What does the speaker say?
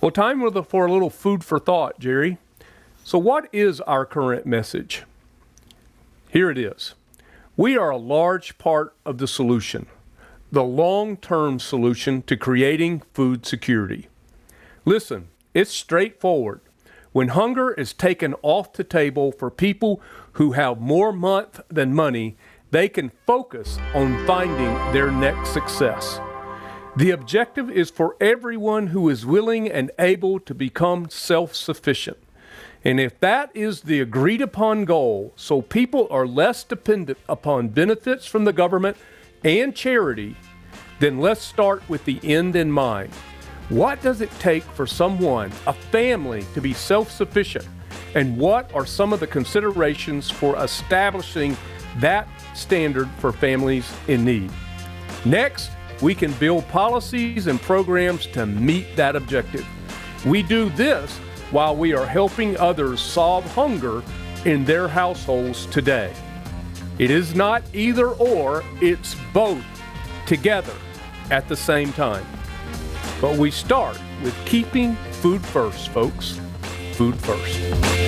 Well, time for a little food for thought, Jerry. So, what is our current message? Here it is. We are a large part of the solution, the long term solution to creating food security. Listen, it's straightforward. When hunger is taken off the table for people who have more month than money, they can focus on finding their next success. The objective is for everyone who is willing and able to become self sufficient. And if that is the agreed upon goal, so people are less dependent upon benefits from the government and charity, then let's start with the end in mind. What does it take for someone, a family, to be self sufficient? And what are some of the considerations for establishing that standard for families in need? Next, we can build policies and programs to meet that objective. We do this while we are helping others solve hunger in their households today. It is not either or, it's both together at the same time. But we start with keeping food first, folks. Food first.